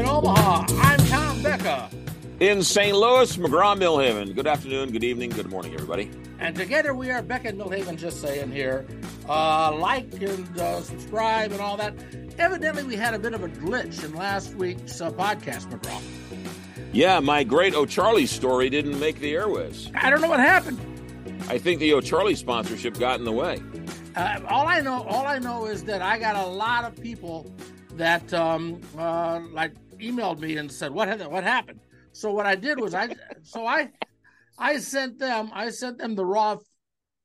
In Omaha, I'm Tom Becka. In St. Louis, McGraw Milhaven. Good afternoon, good evening, good morning, everybody. And together we are Becka and Milhaven, just saying here. Uh, like and uh, subscribe and all that. Evidently, we had a bit of a glitch in last week's uh, podcast, McGraw. Yeah, my great O'Charlie story didn't make the airways. I don't know what happened. I think the O'Charlie sponsorship got in the way. Uh, all I know, all I know is that I got a lot of people that um, uh, like emailed me and said, "What what happened?" So what I did was I, so I, I sent them, I sent them the raw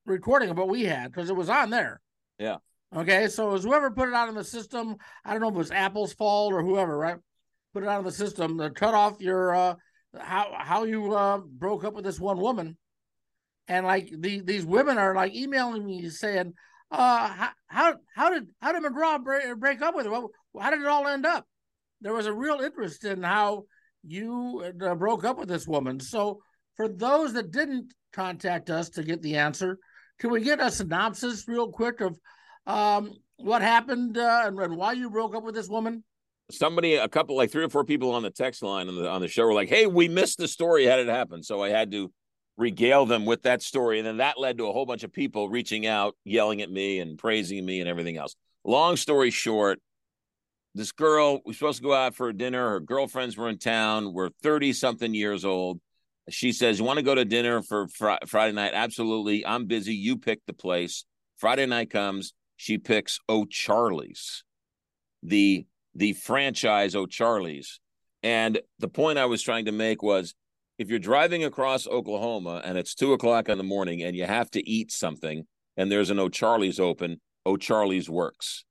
recording of what we had because it was on there. Yeah. Okay, so it was whoever put it out in the system. I don't know if it was Apple's fault or whoever, right? Put it out in the system to cut off your uh, how how you uh, broke up with this one woman, and like the these women are like emailing me saying, uh, how how, how did how did McGraw break, break up with her? How did it all end up? There was a real interest in how you uh, broke up with this woman. So, for those that didn't contact us to get the answer, can we get a synopsis real quick of um, what happened uh, and, and, why you broke up with this woman? Somebody, a couple, like three or four people on the text line on the on the show were like, "Hey, we missed the story. How did it happen?" So I had to regale them with that story, and then that led to a whole bunch of people reaching out, yelling at me and praising me and everything else. Long story short, this girl was supposed to go out for a dinner. Her girlfriends were in town. We're 30 something years old. She says, You want to go to dinner for fr- Friday night? Absolutely. I'm busy. You pick the place. Friday night comes. She picks O'Charlie's, the the franchise O'Charlie's. And the point I was trying to make was if you're driving across Oklahoma and it's two o'clock in the morning and you have to eat something and there's an O'Charlie's open, O'Charlie's works.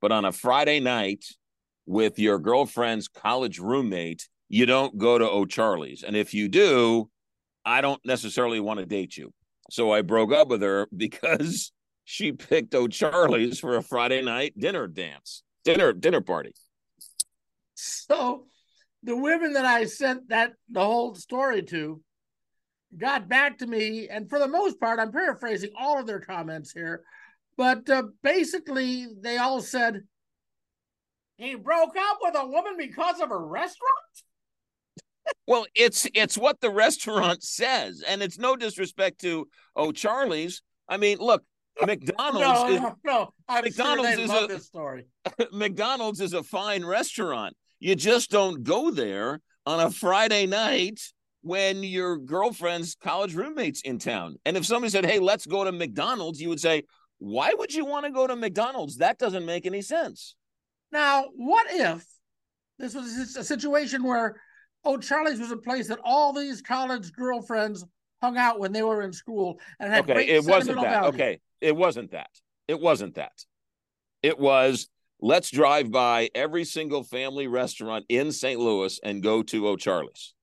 But on a Friday night, with your girlfriend's college roommate, you don't go to O'Charlie's. And if you do, I don't necessarily want to date you. So I broke up with her because she picked O'Charlie's for a Friday night dinner dance, dinner dinner party. So the women that I sent that the whole story to got back to me, and for the most part, I'm paraphrasing all of their comments here, but uh, basically they all said, he broke up with a woman because of a restaurant? well, it's it's what the restaurant says, and it's no disrespect to oh Charlie's. I mean, look, McDonald's no, is no, no. I'm McDonald's sure is a this story. McDonald's is a fine restaurant. You just don't go there on a Friday night when your girlfriend's college roommates in town. And if somebody said, "Hey, let's go to McDonald's," you would say, "Why would you want to go to McDonald's? That doesn't make any sense." Now, what if this was a situation where oh, O'Charlie's was a place that all these college girlfriends hung out when they were in school and had okay, it wasn't that. Value. Okay, it wasn't that. It wasn't that. It was let's drive by every single family restaurant in St. Louis and go to oh O'Charlie's.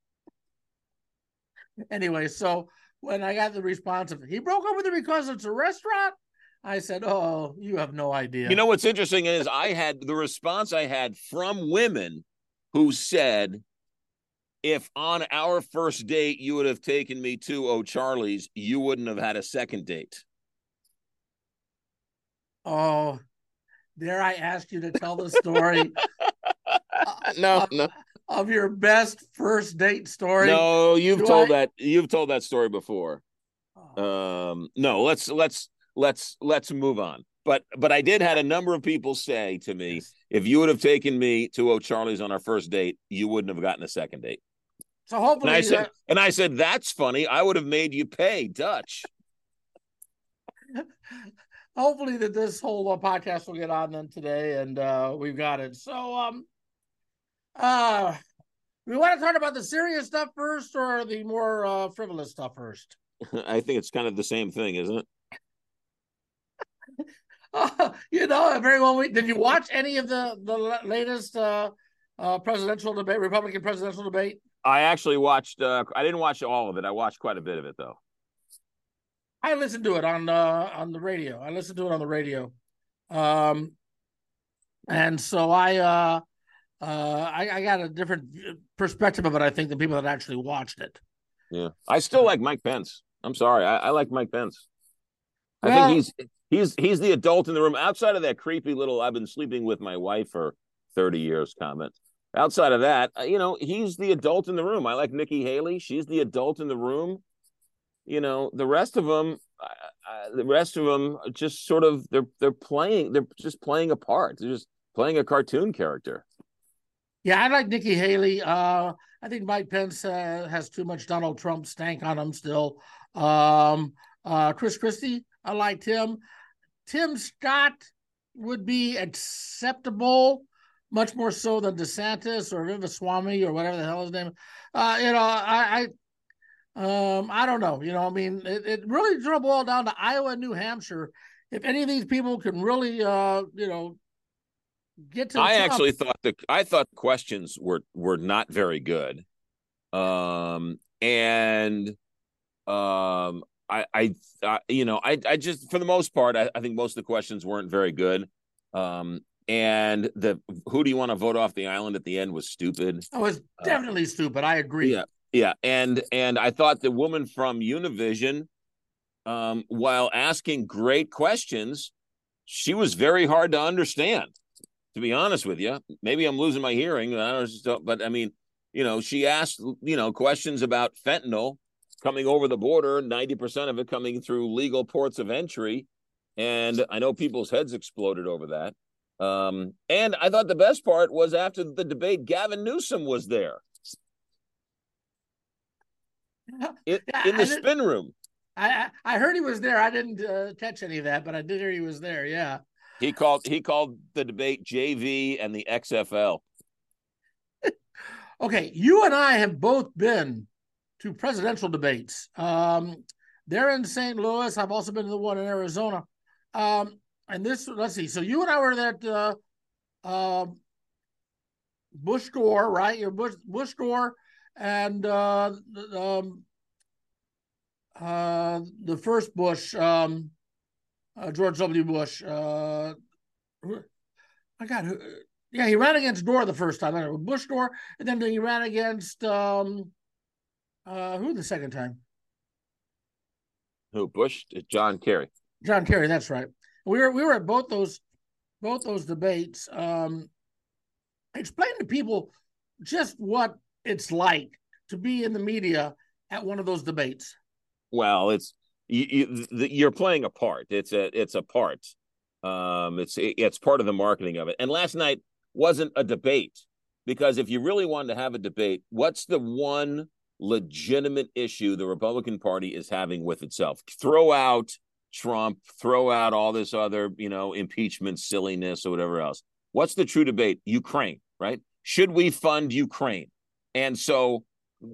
Anyway, so when I got the response of he broke up with her because it's a restaurant, I said, "Oh, you have no idea." You know what's interesting is I had the response I had from women who said, "If on our first date you would have taken me to O'Charlie's, you wouldn't have had a second date." Oh, dare I ask you to tell the story? no, of, no. Of your best first date story? No, you've Do told I... that. You've told that story before. Oh. Um, no, let's let's let's let's move on. But but I did had a number of people say to me, yes. if you would have taken me to O'Charlie's on our first date, you wouldn't have gotten a second date. So hopefully, and I said, and I said that's funny. I would have made you pay Dutch. hopefully that this whole uh, podcast will get on then today, and uh, we've got it. So um, uh, we want to talk about the serious stuff first, or the more uh, frivolous stuff first. I think it's kind of the same thing, isn't it? Uh, you know, very well. We, did you watch any of the the latest uh, uh, presidential debate, Republican presidential debate? I actually watched. Uh, I didn't watch all of it. I watched quite a bit of it, though. I listened to it on uh, on the radio. I listened to it on the radio, um, and so I uh, uh, I, I got a different perspective of it. I think than people that actually watched it. Yeah, I still like Mike Pence. I'm sorry, I, I like Mike Pence. I well, think he's he's he's the adult in the room outside of that creepy little I've been sleeping with my wife for 30 years comment. outside of that, uh, you know, he's the adult in the room. I like Nikki Haley. She's the adult in the room. You know, the rest of them, the rest of them, just sort of they're they're playing. They're just playing a part. They're just playing a cartoon character. Yeah, I like Nikki Haley. Uh, I think Mike Pence uh, has too much Donald Trump stank on him still. Um, uh, Chris Christie, I liked him. Tim Scott would be acceptable much more so than DeSantis or Vivaswamy or whatever the hell his name. Uh, you know, I, I, um, I don't know. You know, I mean, it, it really drove all down to Iowa and New Hampshire. If any of these people can really, uh, you know, get to, I Trump, actually thought the I thought questions were were not very good, um, and um, I, I, I, you know, I, I just for the most part, I, I think most of the questions weren't very good. Um, and the who do you want to vote off the island at the end was stupid. Oh, it was uh, definitely uh, stupid. I agree. Yeah, yeah, and and I thought the woman from Univision, um, while asking great questions, she was very hard to understand. To be honest with you, maybe I'm losing my hearing. I don't, but I mean, you know, she asked you know questions about fentanyl coming over the border, 90% of it coming through legal ports of entry. And I know people's heads exploded over that. Um, and I thought the best part was after the debate, Gavin Newsom was there in, in the spin room. I I heard he was there. I didn't uh, catch any of that, but I did hear he was there. Yeah. He called he called the debate JV and the XFL. okay, you and I have both been to presidential debates. Um, they're in St. Louis. I've also been to the one in Arizona. Um, and this let's see. So you and I were at uh, uh, Bush Gore, right? Your Bush Bush Gore and uh, um, uh, the first Bush, um, uh, George W. Bush. Uh, I got who? Yeah, he ran against Gore the first time. Bush Gore, and then he ran against um, uh, who the second time? Who Bush? John Kerry. John Kerry. That's right we were we were at both those both those debates. Um, explain to people just what it's like to be in the media at one of those debates. Well, it's you, you, are playing a part. It's a it's a part. Um, it's it's part of the marketing of it. And last night wasn't a debate because if you really wanted to have a debate, what's the one legitimate issue the Republican Party is having with itself? Throw out Trump, throw out all this other, you know, impeachment silliness or whatever else. What's the true debate? Ukraine, right? Should we fund Ukraine? And so,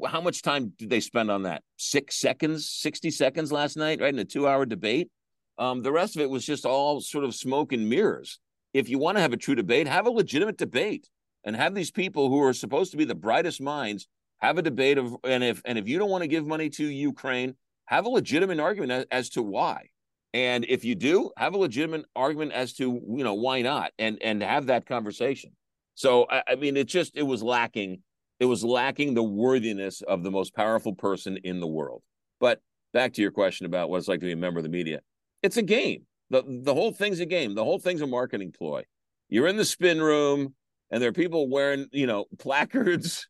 how much time did they spend on that? Six seconds, 60 seconds last night, right? In a two hour debate. Um, the rest of it was just all sort of smoke and mirrors. If you want to have a true debate, have a legitimate debate and have these people who are supposed to be the brightest minds have a debate of and if and if you don't want to give money to Ukraine, have a legitimate argument as, as to why. And if you do, have a legitimate argument as to you know why not, and and have that conversation. So I, I mean, it just it was lacking. It was lacking the worthiness of the most powerful person in the world. But back to your question about what it's like to be a member of the media, it's a game. the The whole thing's a game. The whole thing's a marketing ploy. You're in the spin room, and there are people wearing you know placards.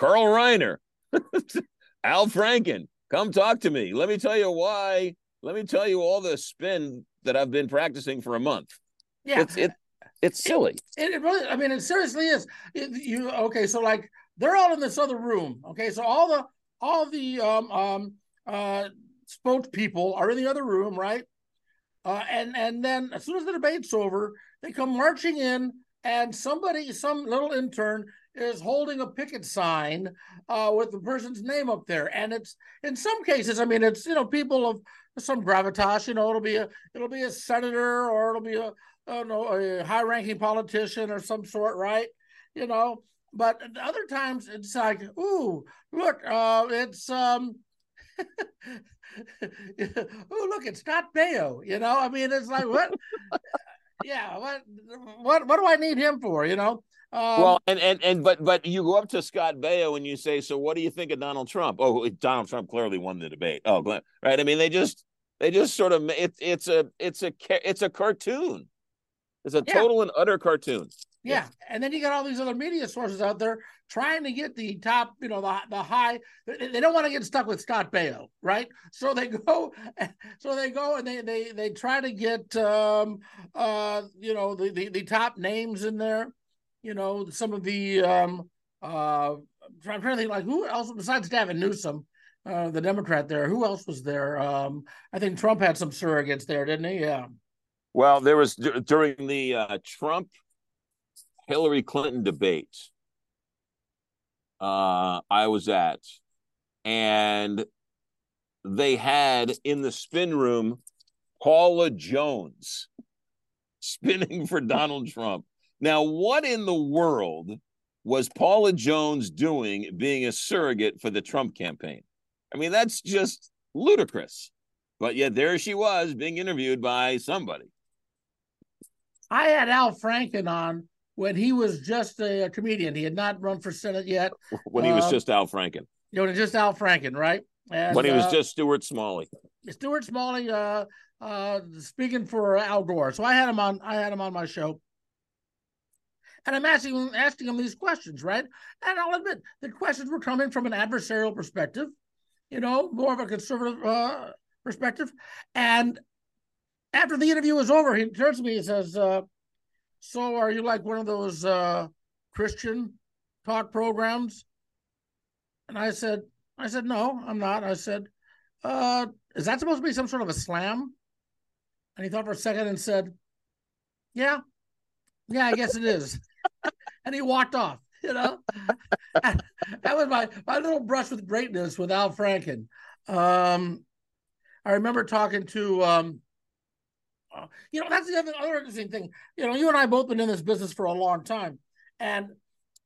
Carl Reiner, Al Franken, come talk to me. Let me tell you why let me tell you all the spin that I've been practicing for a month. Yeah, it's it, it's silly. It, it really, I mean, it seriously is. It, you okay? So like they're all in this other room. Okay, so all the all the um um uh spokespeople are in the other room, right? Uh, and and then as soon as the debate's over, they come marching in, and somebody, some little intern, is holding a picket sign uh, with the person's name up there. And it's in some cases, I mean, it's you know people of some gravitas. You know, it'll be a it'll be a senator or it'll be a I don't know a high ranking politician or some sort, right? You know, but other times it's like, ooh, look, uh, it's um. oh look, it's not Baio. You know, I mean, it's like what? yeah, what, what, what do I need him for? You know, um, well, and and and but but you go up to Scott Baio and you say, "So what do you think of Donald Trump?" Oh, Donald Trump clearly won the debate. Oh, right. I mean, they just they just sort of it's it's a it's a it's a cartoon. It's a yeah. total and utter cartoon. Yeah. Yeah. And then you got all these other media sources out there trying to get the top, you know, the the high. They don't want to get stuck with Scott Baio, right? So they go, so they go and they they they try to get, um, uh, you know, the the, the top names in there. You know, some of the um, uh, I'm trying to think like who else besides Gavin Newsom, uh, the Democrat there. Who else was there? Um, I think Trump had some surrogates there, didn't he? Yeah. Well, there was d- during the uh, Trump Hillary Clinton debate uh, I was at, and they had in the spin room Paula Jones spinning for Donald Trump. Now, what in the world was Paula Jones doing being a surrogate for the Trump campaign? I mean, that's just ludicrous. But yet there she was being interviewed by somebody. I had Al Franken on when he was just a, a comedian. He had not run for Senate yet. when he was Um, just Al Franken, You know, just Al Franken, right? And, when he was uh, just Stuart Smalley. Stuart Smalley uh, uh, speaking for Al Gore. So I had him on. I had him on my show, and I'm asking him, asking him these questions, right? And I'll admit the questions were coming from an adversarial perspective, you know, more of a conservative uh, perspective. And after the interview was over, he turns to me and says, uh, "So, are you like one of those uh, Christian talk programs?" And I said, "I said no, I'm not." I said, uh, "Is that supposed to be some sort of a slam?" And he thought for a second and said, "Yeah, yeah, I guess it is." And he walked off. You know, that was my my little brush with greatness with Al Franken. Um, I remember talking to, um, uh, you know, that's the other, other interesting thing. You know, you and I both been in this business for a long time, and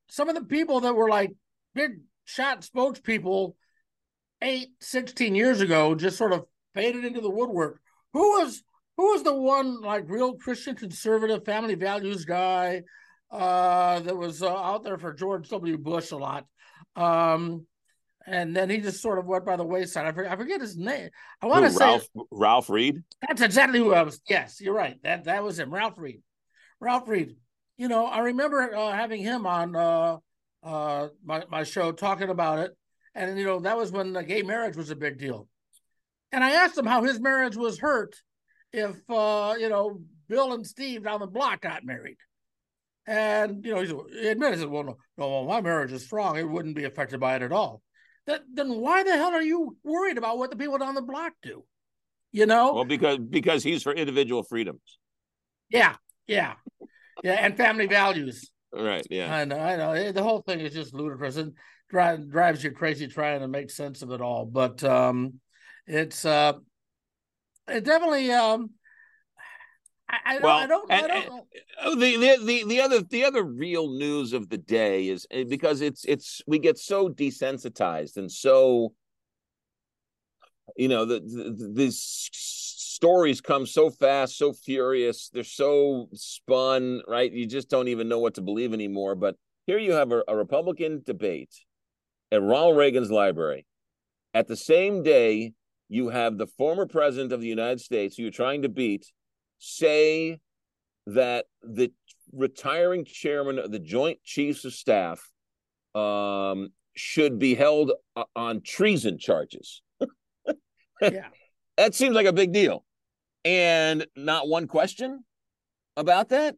some of the people that were like big shot spokespeople eight, 16 years ago just sort of faded into the woodwork. Who was who was the one like real Christian conservative family values guy uh, that was uh, out there for George W. Bush a lot? Um, and then he just sort of went by the wayside. I forget, I forget his name. I want to say Ralph Ralph Reed. that's exactly who I was. Yes, you're right. That that was him, Ralph Reed. Ralph Reed. You know, I remember uh, having him on uh, uh, my my show talking about it, and you know that was when the gay marriage was a big deal. And I asked him how his marriage was hurt if uh, you know Bill and Steve down the block got married. And you know, he, admitted, he said, "Well, no, no, my marriage is strong; it wouldn't be affected by it at all." That, then why the hell are you worried about what the people down the block do? You know, Well, because because he's for individual freedoms. Yeah, yeah, yeah, and family values. Right. Yeah. I know, I know. The whole thing is just ludicrous and dri- drives you crazy trying to make sense of it all. But um, it's uh, it definitely um, I, I don't, Well, I don't, I don't and- the, the the the other the other real news of the day is eh, because it's it's we get so desensitized and so you know the, the these stories come so fast so furious they're so spun right? You just don't even know what to believe anymore but here you have a, a republican debate at ronald reagan's library. At the same day you have the former president of the united states who you're trying to beat say that the retiring chairman of the Joint Chiefs of Staff um, should be held on treason charges. Yeah, That seems like a big deal. And not one question about that?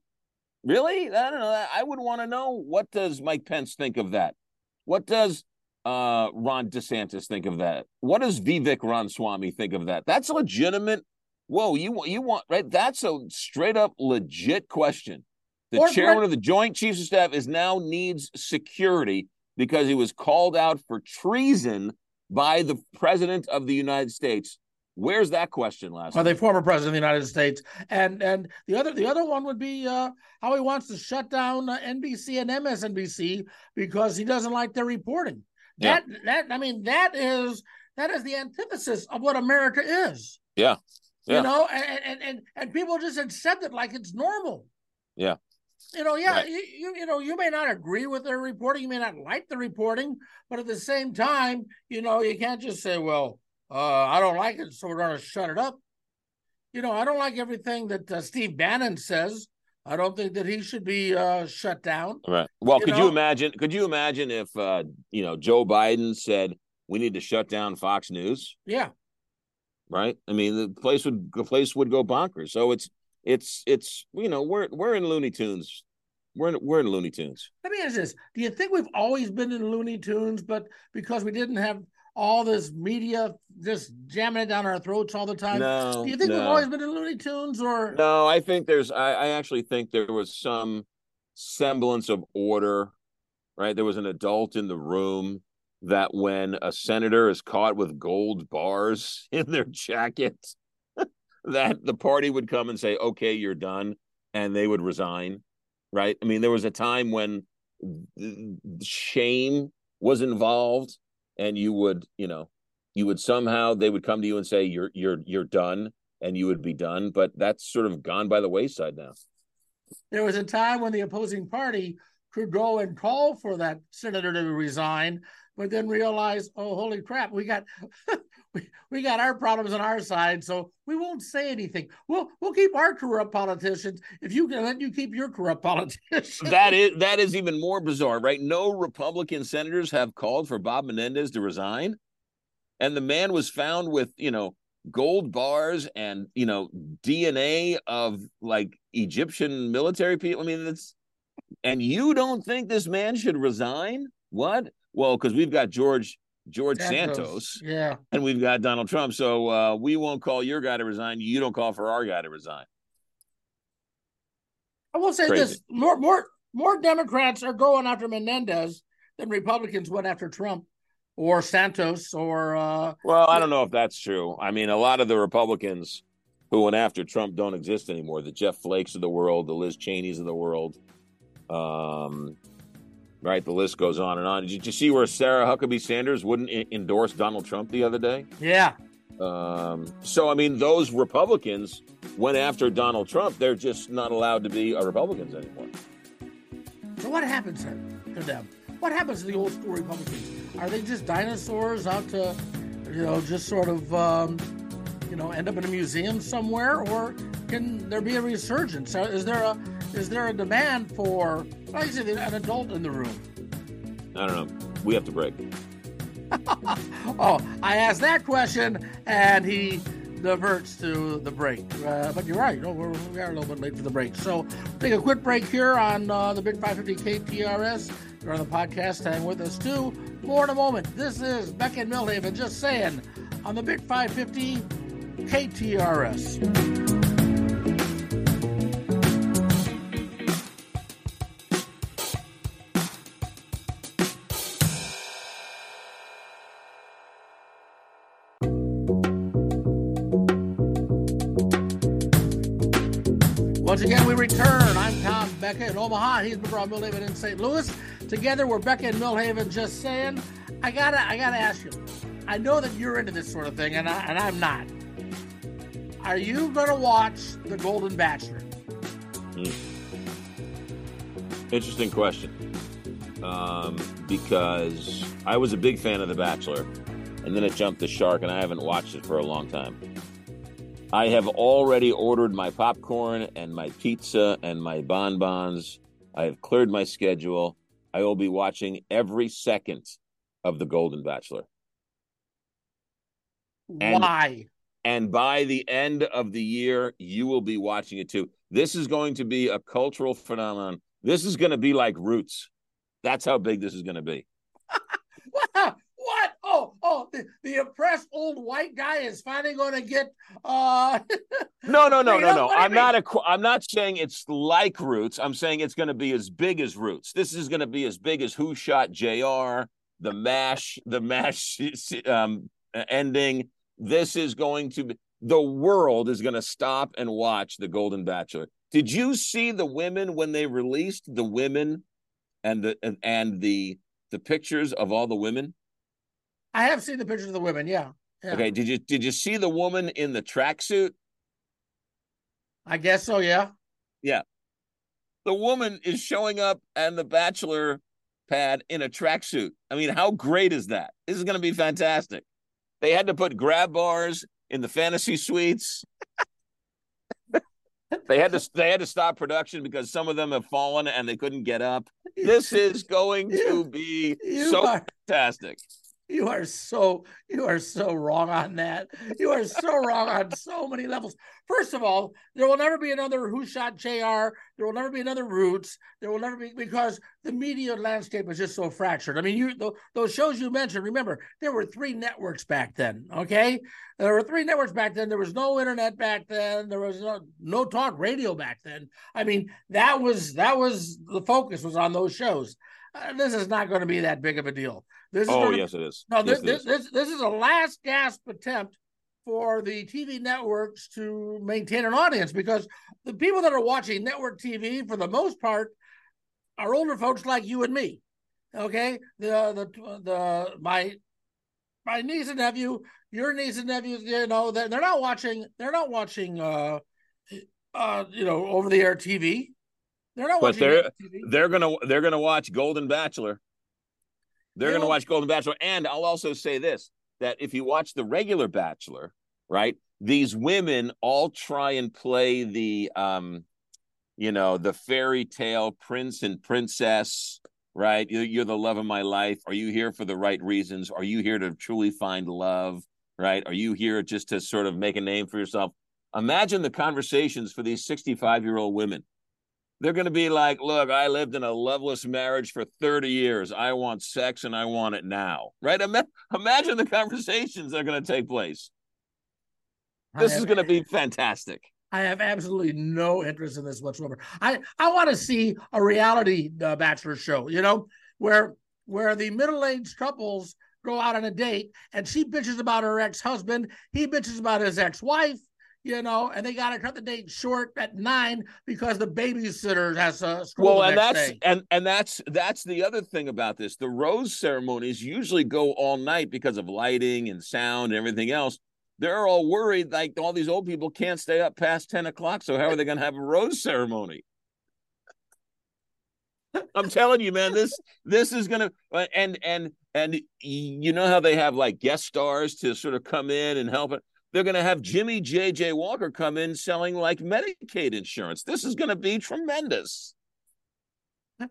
Really? I don't know. I would want to know what does Mike Pence think of that? What does uh, Ron DeSantis think of that? What does Vivek Ramaswamy think of that? That's a legitimate. Whoa, you want you want right? That's a straight up legit question. The Or chairman Brett- of the Joint Chiefs of Staff is now needs security because he was called out for treason by the president of the United States. Where's that question last Are they night? former president of the United States? And and the other the other one would be uh, how he wants to shut down uh, NBC and MSNBC because he doesn't like their reporting. Yeah. That that I mean that is that is the antithesis of what America is. Yeah. Yeah. You know, and, and and and people just accept it like it's normal. Yeah. You know, yeah, Right. you, you you know, you may not agree with their reporting, you may not like the reporting, but at the same time, you know, you can't just say, "Well, uh, I don't like it, so we're going to shut it up." You know, I don't like everything that uh, Steve Bannon says I don't think that he should be uh, shut down. Right. Well, You could know? you imagine? Could you imagine if uh, you know Joe Biden said we need to shut down Fox News? Yeah. Right. I mean, the place would the place would go bonkers. So it's it's it's you know we're we're in Looney Tunes. We're in, we're in Looney Tunes. Let me ask this: Do you think we've always been in Looney Tunes, but because we didn't have all this media just jamming it down our throats all the time? No. Do you think no. we've always been in Looney Tunes, or No, I think there's. I, I actually think there was some semblance of order. Right, there was an adult in the room that when a senator is caught with gold bars in their jacket, that the party would come and say, "Okay, you're done," and they would resign. Right. I mean, there was a time when shame was involved, and you would, you know, you would somehow they would come to you and say, "You're you're you're done." and you would be done. But that's sort of gone by the wayside now. there was a time when the opposing party could go and call for that senator to resign, but then realize, oh, holy crap, we got we, we got our problems on our side, so we won't say anything. We'll we'll keep our corrupt politicians if you can let you keep your corrupt politicians. That is that is even more bizarre, right? No Republican senators have called for Bob Menendez to resign, and the man was found with you know gold bars and you know DNA of like Egyptian military people. I mean, that's and you don't think this man should resign? What? Well, because we've got George George Santos, Yeah. and we've got Donald Trump, so uh, we won't call your guy to resign. You don't call for our guy to resign. I will say Crazy. this: more more more Democrats are going after Menendez than Republicans went after Trump or Santos or uh, Well, I don't know if that's true. I mean, a lot of the Republicans who went after Trump don't exist anymore. The Jeff Flakes of the world, the Liz Cheneys of the world. Um, right, the list goes on and on. Did you see where Sarah Huckabee Sanders wouldn't e- endorse Donald Trump the other day? yeah. Um, so, I mean, those Republicans went after Donald Trump. They're just not allowed to be Republicans anymore. So what happens to them? What happens to the old school Republicans? Are they just dinosaurs out to, you know, just sort of, um, you know, end up in a museum somewhere, or can there be a resurgence? Is there a is there a demand for, like you said, an adult in the room? I don't know. We have to break. Oh, I asked that question, and he diverts to the break. Uh, but you're right. You know, we're, we are a little bit late for the break. So take a quick break here on uh, the Big 550 KTRS. You're on the podcast. Hang with us too. More in a moment. This is Beck and Milhaven just saying on the Big 550 KTRS. Return. I'm Tom Becka in Omaha. He's McGraw Milhaven in St. Louis. Together, we're Becka and Milhaven just saying. I gotta, I gotta ask you. I know that you're into this sort of thing, and I, and I'm not. Are you gonna watch The Golden Bachelor? Interesting question. Um, because I was a big fan of The Bachelor, and then it jumped the shark, and I haven't watched it for a long time. I have already ordered my popcorn and my pizza and my bonbons. I have cleared my schedule. I will be watching every second of The Golden Bachelor. And- Why? And by the end of the year, you will be watching it too. This is going to be a cultural phenomenon. This is going to be like Roots. That's how big this is going to be. What? What? Oh, oh, the, the oppressed old white guy is finally going to get. uh No, no, no, You no, know no. I I'm not a. I'm not saying it's like Roots. I'm saying it's going to be as big as Roots. This is going to be as big as Who Shot J.R. The Mash, the Mash um, ending. This is going to be. The world is going to stop and watch The Golden Bachelor. Did you see the women when they released the women and the and, and the the pictures of all the women? I have seen the pictures of the women. Yeah. yeah. Okay. Did you did you see the woman in the tracksuit? I guess so. Yeah. Yeah. The woman is showing up and the bachelor pad in a tracksuit. I mean, how great is that? This is going to be fantastic. They had to put grab bars in the fantasy suites. They had to they had to stop production because some of them have fallen and they couldn't get up. This is going to be so are, fantastic. You are so you are so wrong on that. You are so wrong on so many levels. First of all, there will never be another Who Shot JR. There will never be another Roots. There will never be because the media landscape is just so fractured. I mean, you those shows you mentioned. Remember, there were three networks back then. Okay, there were three networks back then. There was no internet back then. There was no no talk radio back then. I mean, that was that was the focus was on those shows. Uh, this is not going to be that big of a deal. This oh, is yes, it is. No, this, yes, this, this, this is a last gasp attempt for the TV networks to maintain an audience because the people that are watching network TV, for the most part, are older folks like you and me. Okay, the the the my my niece and nephew, your niece and nephews, you know, they're, they're not watching. They're not watching. uh uh, you know, over the air TV. They're not but they're they're gonna they're gonna watch Golden Bachelor. They're going to watch Golden Bachelor. And I'll also say this that if you watch the regular Bachelor, right, these women all try and play the, um, you know, the fairy tale prince and princess, right? You're, you're the love of my life. Are you here for the right reasons? Are you here to truly find love, right? Are you here just to sort of make a name for yourself? Imagine the conversations for these 65 year old women they're going to be like, look, I lived in a loveless marriage for 30 years. I want sex and I want it now. Right? Imagine the conversations that are going to take place. This have, is going to be fantastic. I have absolutely no interest in this whatsoever. I, I want to see a reality uh, bachelor show, you know, where where the middle-aged couples go out on a date and she bitches about her ex-husband, he bitches about his ex-wife, you know, and they got to cut the date short at nine because the babysitter has a school. well, and that's day. and and that's that's the other thing about this. The rose ceremonies usually go all night because of lighting and sound and everything else. They're all worried like all these old people can't stay up past ten o'clock. So how are they going to have a rose ceremony? I'm telling you, man, this this is gonna and and and you know how they have like guest stars to sort of come in and help it they're going to have Jimmy J.J. Walker come in selling like Medicaid insurance. This is going to be tremendous.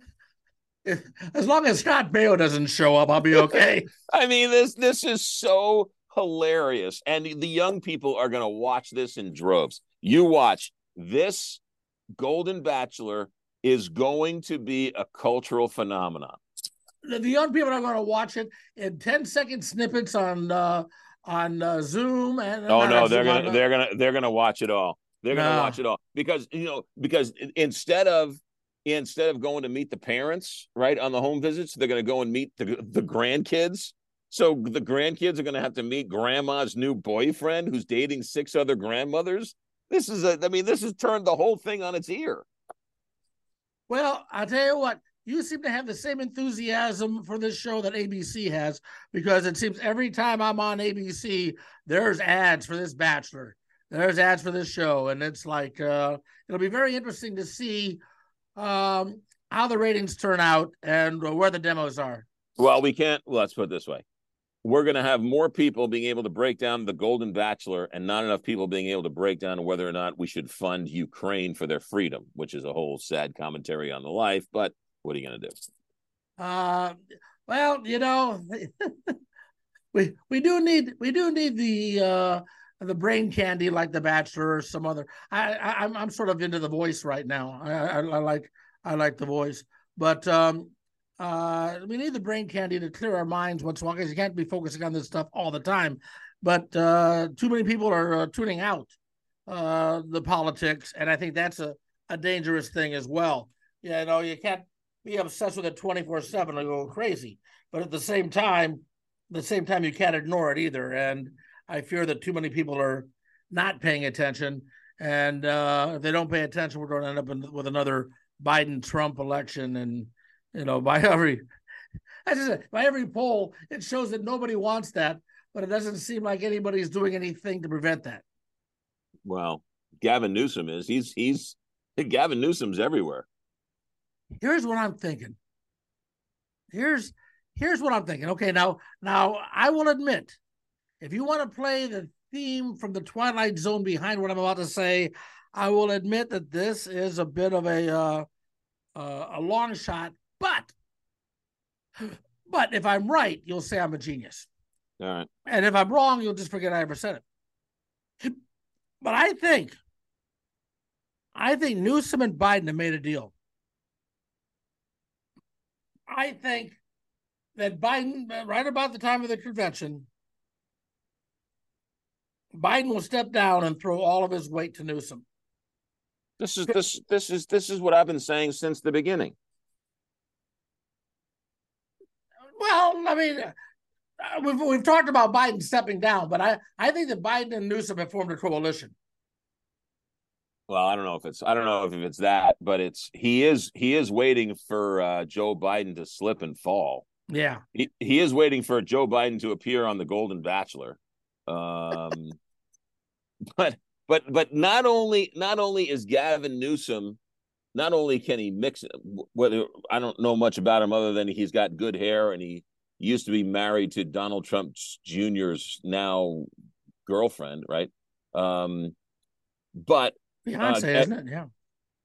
As long as Scott Baio doesn't show up, I'll be okay. I mean, this this is so hilarious, and the young people are going to watch this in droves. You watch this Golden Bachelor is going to be a cultural phenomenon. The young people are going to watch it in 10 second snippets on uh, on uh, Zoom and oh no, they're gonna they're gonna they're gonna watch it all. They're gonna watch it all because you know because instead of instead of going to meet the parents right on the home visits, they're gonna go and meet the the grandkids. So the grandkids are gonna have to meet grandma's new boyfriend who's dating six other grandmothers. This is a I mean this has turned the whole thing on its ear. Well, I'll tell you what, you seem to have the same enthusiasm for this show that ABC has because it seems every time I'm on ABC, there's ads for this Bachelor. There's ads for this show, and it's like uh, it'll be very interesting to see um, how the ratings turn out and where the demos are. Well, we can't. Well, let's put it this way: we're going to have more people being able to break down the Golden Bachelor, and not enough people being able to break down whether or not we should fund Ukraine for their freedom, which is a whole sad commentary on the life. But what are you going to do? Uh, well, you know, we we do need we do need the uh, the brain candy like The Bachelor or some other. I, I am I'm, I'm sort of into The Voice right now. I, I, I like I like The Voice, but um, uh, we need the brain candy to clear our minds once in a while because you can't be focusing on this stuff all the time. But uh, too many people are uh, tuning out uh, the politics, and I think that's a, a dangerous thing as well. You know, you can't be obsessed with it 24 7 and go crazy. But at the same time, the same time, you can't ignore it either. And I fear that too many people are not paying attention. And uh, if they don't pay attention, we're going to end up in, with another Biden Trump election. And, you know, by every, I just, by every poll, it shows that nobody wants that, but it doesn't seem like anybody's doing anything to prevent that. Well, Gavin Newsom is. He's, he's, Gavin Newsom's everywhere here's what I'm thinking. Here's here's what I'm thinking. Okay, now now I will admit, if you want to play the theme from the Twilight Zone behind what I'm about to say, I will admit that this is a bit of a uh, uh, a long shot, but but if I'm right, you'll say I'm a genius. All right. And if I'm wrong, you'll just forget I ever said it. But I think, I think Newsom and Biden have made a deal. I think that Biden, right about the time of the convention, Biden will step down and throw all of his weight to Newsom. This is this this is this is what I've been saying since the beginning. Well, I mean, uh, we've we've talked about Biden stepping down, but I I think that Biden and Newsom have formed a coalition. Well, I don't know if it's I don't know if it's that, but it's he is he is waiting for uh, Joe Biden to slip and fall. Yeah, he he is waiting for Joe Biden to appear on the Golden Bachelor. Um, but but but not only not only is Gavin Newsom, not only can he mix whether I don't know much about him other than he's got good hair and he used to be married to Donald Trump Jr.'s now girlfriend, right? Um, but Beyonce, uh, isn't it? Yeah,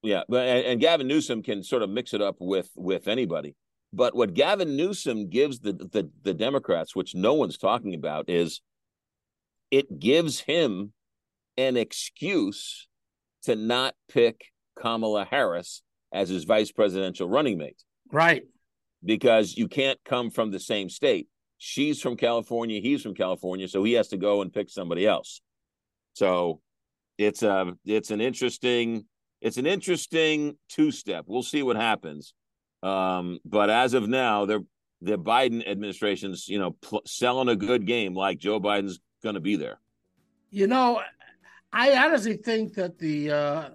yeah. But and, and Gavin Newsom can sort of mix it up with with anybody. But what Gavin Newsom gives the the, the Democrats, which no one's talking about, is it gives him an excuse to not pick Kamala Harris as his vice presidential running mate. Right. Because you can't come from the same state. She's from California, he's from California, so he has to go and pick somebody else. So it's a it's an interesting it's an interesting two step. We'll see what happens. Um, but as of now, they're the Biden administration's you know pl- selling a good game like Joe Biden's going to be there. You know, I honestly think that the uh,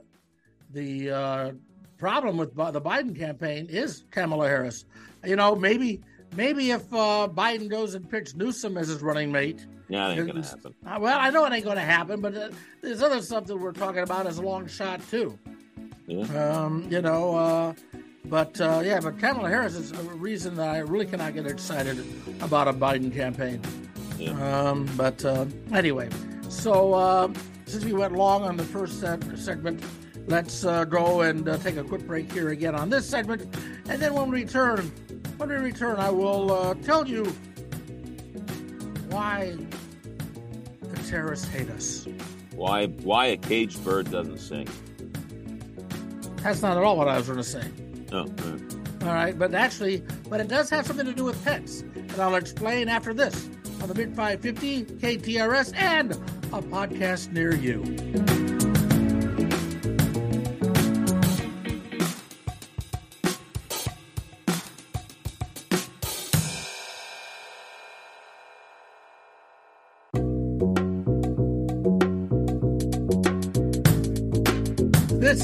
the uh, problem with the Biden campaign is Kamala Harris. You know, maybe maybe if uh, Biden goes and picks Newsom as his running mate. Yeah, it ain't gonna happen. Uh, well, I know it ain't gonna happen, but uh, there's other stuff that we're talking about as a long shot too. Yeah. Um, you know, uh, but uh, yeah, but Kamala Harris is a reason that I really cannot get excited about a Biden campaign. Yeah. Um, but uh, anyway, so uh, since we went long on the first segment, let's uh, go and uh, take a quick break here again on this segment, and then when we return, when we return, I will uh, tell you why the terrorists hate us. Why? Why a caged bird doesn't sing? That's not at all what I was going to say. Oh. All right, but actually, but it does have something to do with pets, and I'll explain after this on the Big 550 KTRS and a podcast near you.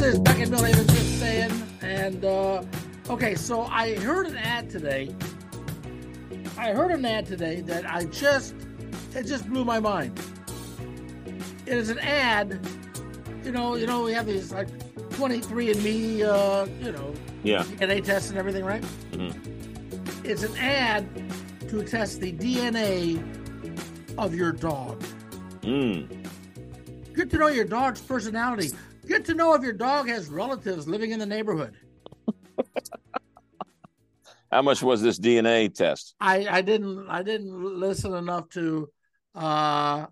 Is Beckett Bill Evans just saying, and uh, okay, so I heard an ad today. I heard an ad today that I just it just blew my mind it is an ad. You know, you know, we have these like 23andMe, uh, you know, yeah, DNA tests and everything, right? Mm-hmm. It's an ad to test the DNA of your dog. Mm. Get to know your dog's personality. Get to know if your dog has relatives living in the neighborhood. How much was this DNA test? I, I didn't I didn't listen enough to uh,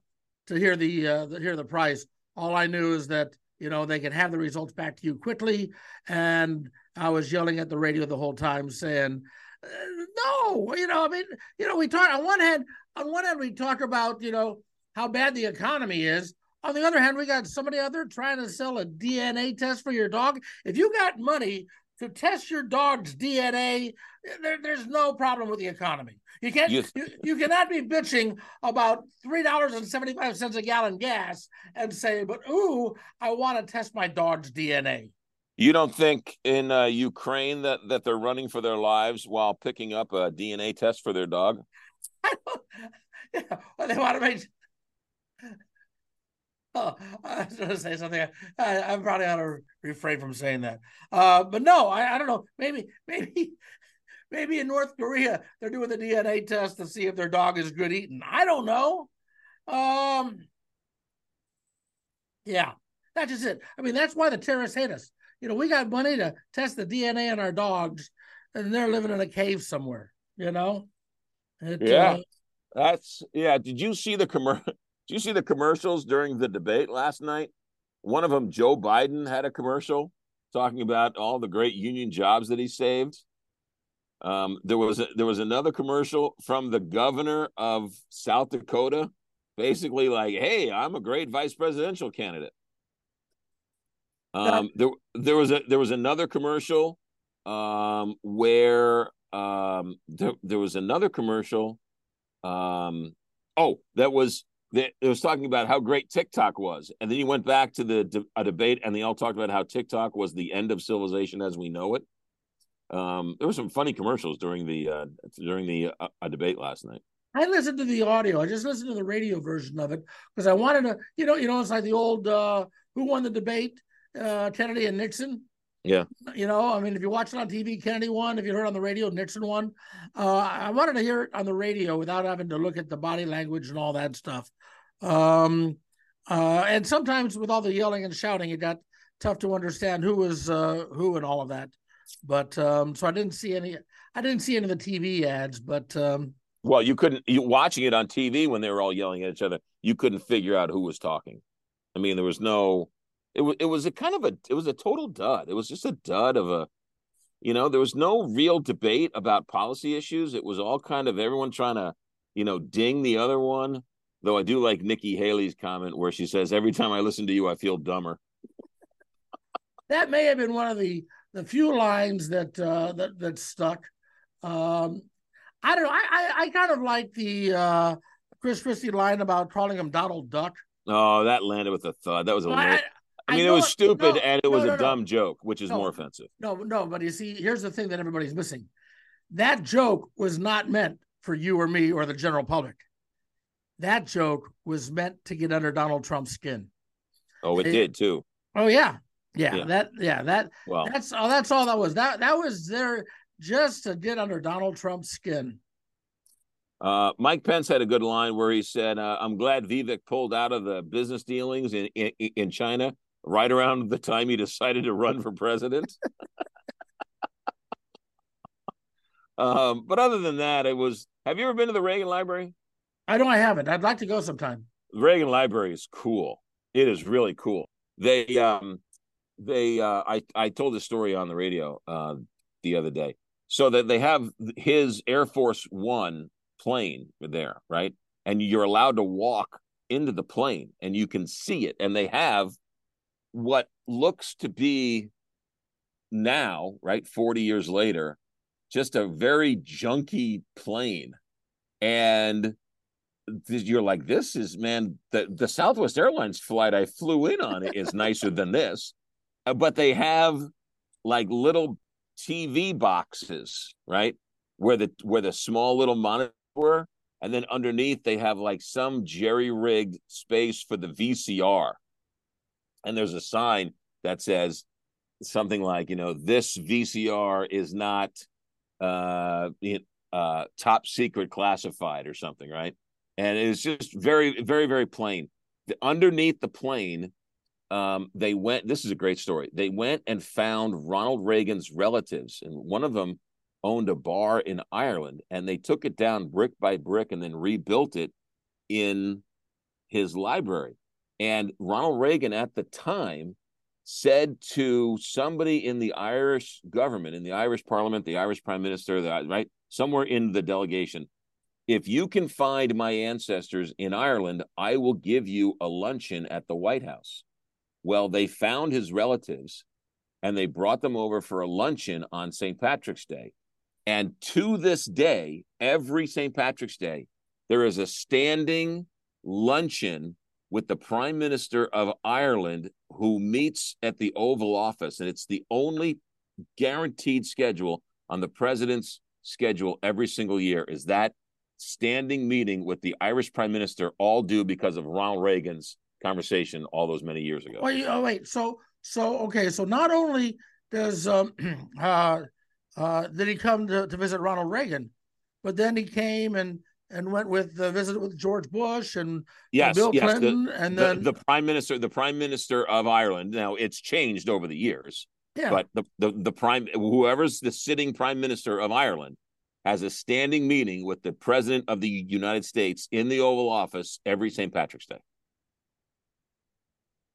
to hear the uh, hear the price. All I knew is that you know they can have the results back to you quickly, and I was yelling at the radio the whole time saying, uh, "No, you know, I mean, you know, we talk on one hand, on one hand we talk about you know how bad the economy is." On the other hand, we got somebody out there trying to sell a DNA test for your dog. If you got money to test your dog's DNA, there, there's no problem with the economy. You can't. You, you, you, cannot be bitching about three dollars and seventy five cents a gallon gas and say, "But ooh, I want to test my dog's DNA." You don't think in uh, Ukraine that that they're running for their lives while picking up a DNA test for their dog? I don't, yeah, well, they want to make. Oh, I was going to say something. I, I probably ought to refrain from saying that. Uh, but no, I, I don't know. Maybe, maybe Maybe in North Korea they're doing the DNA test to see if their dog is good eating. I don't know. Um, yeah, That's just it. I mean, that's why the terrorists hate us. You know, we got money to test the DNA on our dogs, and they're living in a cave somewhere. You know. It, yeah, uh, that's yeah. Did you see the commercial? Did you see the commercials during the debate last night? One of them, Joe Biden, had a commercial talking about all the great union jobs that he saved. Um, there was a, there was another commercial from the governor of South Dakota, basically like, "Hey, I'm a great vice presidential candidate." Um, there there was a there was another commercial um, where um, there, there was another commercial. Um, oh, that was that it was talking about how great TikTok was, and then you went back to the a debate, and they all talked about how TikTok was the end of civilization as we know it. Um, there were some funny commercials during the uh, during the uh, debate last night. I listened to the audio. I just listened to the radio version of it because I wanted to, you know, you know, it's like the old uh, "Who won the debate?" Uh, Kennedy and Nixon. Yeah. You know, I mean, if you watch it on TV, Kennedy won. If you heard on the radio, Nixon won. Uh, I wanted to hear it on the radio without having to look at the body language and all that stuff. Um, uh, and sometimes with all the yelling and shouting, it got tough to understand who was uh, who and all of that. But um, so I didn't see any. I didn't see any of the TV ads, but um, well, you couldn't. You watching it on TV when they were all yelling at each other, you couldn't figure out who was talking. I mean, there was no it was it was a kind of a it was a total dud. It was just a dud of a you know, there was no real debate about policy issues. It was all kind of everyone trying to, you know, ding the other one. Though I do like Nikki Haley's comment where she says, "Every time I listen to you, I feel dumber." that may have been one of the the few lines that uh, that that stuck. Um, I don't know. I, I, I kind of like the uh, Chris Christie line about calling him Donald Duck. Oh, that landed with a thud. That was a little. I mean, I it was stupid no, and it was no, a dumb joke, which is more offensive. No, no, but you see, here's the thing that everybody's missing. That joke was not meant for you or me or the general public. That joke was meant to get under Donald Trump's skin. Oh, it, it did too. Oh yeah. yeah. yeah. That yeah, that well that's all that's all that was. That that was there just to get under Donald Trump's skin. Uh, Mike Pence had a good line where he said, uh, "I'm glad Vivek pulled out of the business dealings in, in, in China right around the time he decided to run for president. um, but other than that, it was. Have you ever been to the Reagan Library? I know I haven't. I'd like to go sometime. The Reagan Library is cool. It is really cool. They, um, they, uh, I, I told this story on the radio uh, the other day. So that they have his Air Force One plane there, right? And you're allowed to walk into the plane and you can see it. And they have what looks to be now, right, 40 years later, just a very junky plane. And you're like, this is, man, the, the Southwest Airlines flight I flew in on it is nicer than this. Uh, but they have like little TV boxes, right? Where the where the small little monitor were, and then underneath they have like some jerry rigged space for the VCR and there's a sign that says something like, you know, this VCR is not uh, uh, top secret classified or something, right? And it's just very, very, very plain. The, underneath the plane, um, they went. This is a great story. They went and found Ronald Reagan's relatives, and one of them owned a bar in Ireland, and they took it down brick by brick and then rebuilt it in his library. And Ronald Reagan at the time said to somebody in the Irish government, in the Irish parliament, the Irish prime minister, the, right, somewhere in the delegation, if you can find my ancestors in Ireland, I will give you a luncheon at the White House. Well, they found his relatives and they brought them over for a luncheon on St. Patrick's Day. And to this day, every St. Patrick's Day, there is a standing luncheon with the Prime Minister of Ireland who meets at the Oval Office. And it's the only guaranteed schedule on the president's schedule every single year is that standing meeting with the Irish Prime Minister, all due because of Ronald Reagan's conversation all those many years ago. Wait, oh, wait. So, so okay. So not only does um, uh, uh, did he come to, to visit Ronald Reagan, but then he came and and went with the visit with George Bush and yes, Bill yes, Clinton, the, and the, the prime minister, the prime minister of Ireland. Now it's changed over the years, yeah, but the, the the prime whoever's the sitting prime minister of Ireland has a standing meeting with the president of the United States in the Oval Office every St. Patrick's Day.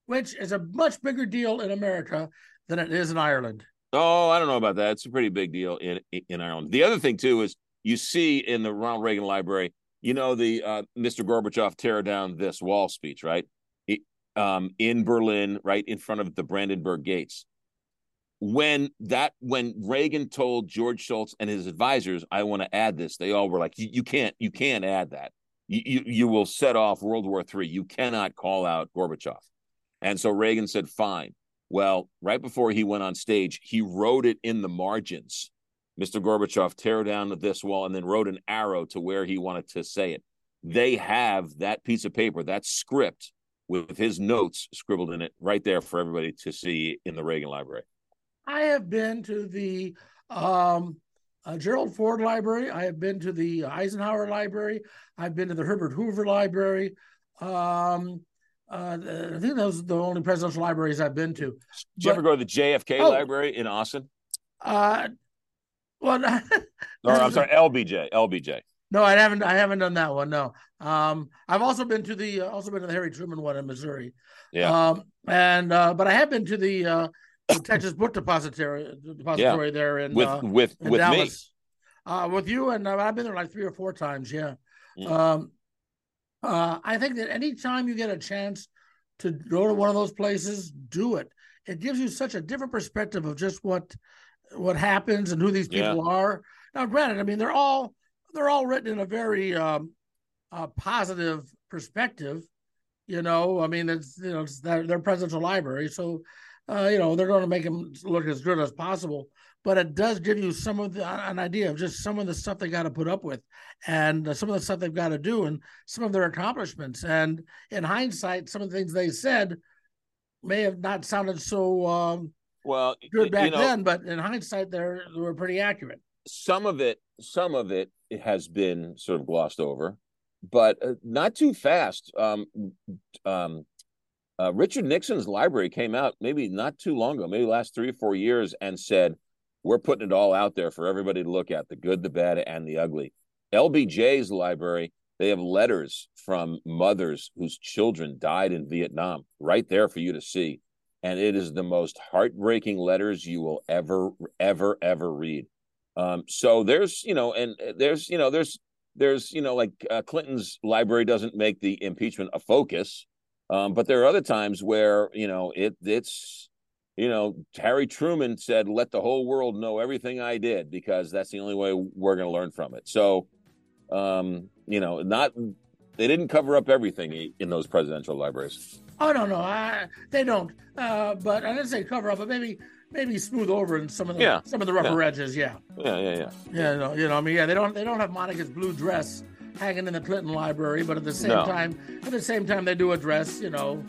which is a much bigger deal in America than it is in Ireland. Oh, I don't know about that. It's a pretty big deal in in Ireland. The other thing too is you see in the Ronald Reagan Library, you know the uh, Mr. Gorbachev tear down this wall speech, right? He, um, in Berlin, right in front of the Brandenburg Gates. When that when Reagan told George Shultz and his advisors, "I want to add this," they all were like, "You, can't, you can't add that. You, you you will set off World War Three. You cannot call out Gorbachev." And so Reagan said, "Fine." Well, right before he went on stage, he wrote it in the margins. Mr. Gorbachev, tear down this wall, and then wrote an arrow to where he wanted to say it. They have that piece of paper, that script with his notes scribbled in it right there for everybody to see in the Reagan Library. I have been to the um, uh, Gerald Ford Library. I have been to the Eisenhower Library. I've been to the Herbert Hoover Library. Um, uh, I think those are the only presidential libraries I've been to. Did you ever go to the JFK Oh. Library in Austin? Uh, well, Or I'm sorry, LBJ. LBJ. no, I haven't. I haven't done that one. No. Um, I've also been to the uh, also been to the Harry Truman one in Missouri. Yeah. Um, and uh, but I have been to the, uh, the Texas Book Depository depository there in with uh, with in with me. Uh, with you, and uh, I've been there like three or four times. Yeah. Mm. Um, uh, I think that anytime you get a chance to go to one of those places, do it. It gives you such a different perspective of just what what happens and who these Yeah. people are. Now, granted, I mean they're all they're all written in a very um, uh, positive perspective. You know, I mean, it's you know it's their, their presidential library, so uh, you know they're going to make them look as good as possible. But it does give you some of the an idea of just some of the stuff they got to put up with, and uh, some of the stuff they've got to do, and some of their accomplishments. And in hindsight, some of the things they said may have not sounded so um, Well, good back you know, then, but in hindsight, they're they were pretty accurate. some of it some of it has been sort of glossed over but uh, not too fast. Um um uh, richard nixon's library came out maybe not too long ago maybe last three or four years and said we're putting it all out there for everybody to look at the good the bad and the ugly. Lbj's library they have letters from mothers whose children died in vietnam right there for you to see and it is the most heartbreaking letters you will ever ever ever read um, so there's, you know, and uh, there's, you know, there's, there's, you know, like uh, Clinton's library doesn't make the impeachment a focus, um, but there are other times where, you know, it it's, you know, Harry Truman said, "Let the whole world know everything I did," because that's the only way we're going to learn from it. So, um, you know, not they didn't cover up everything in those presidential libraries. Oh no, no, I, they don't. Uh, but I didn't say cover up, but maybe maybe smooth over in some of the Yeah. some of the rougher edges. Yeah, Yeah, yeah, yeah. yeah, you know, you know, I mean, yeah, they don't they don't have Monica's blue dress hanging in the Clinton library, but at the same No. time, at the same time, they do address, you know,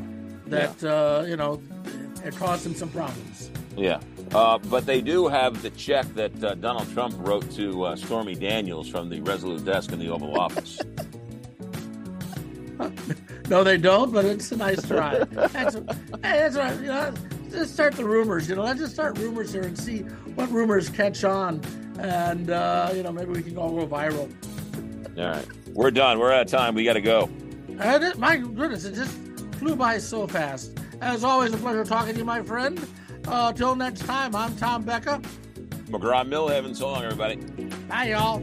that uh, you know, it caused them some problems. Yeah. Uh, but they do have the check that uh, Donald Trump wrote to uh, Stormy Daniels from the Resolute desk in the Oval Office. No, they don't, but it's a nice try. That's, hey, that's right. You know, just start the rumors. You know, let's just start rumors here and see what rumors catch on, and uh, you know, maybe we can all go viral. All right. We're done. We're out of time. We got to go. And it, my goodness, it just flew by so fast. As always, a pleasure talking to you, my friend. Uh, till next time, I'm Tom Becka. McGraw Milhaven. So long, everybody. Bye, y'all.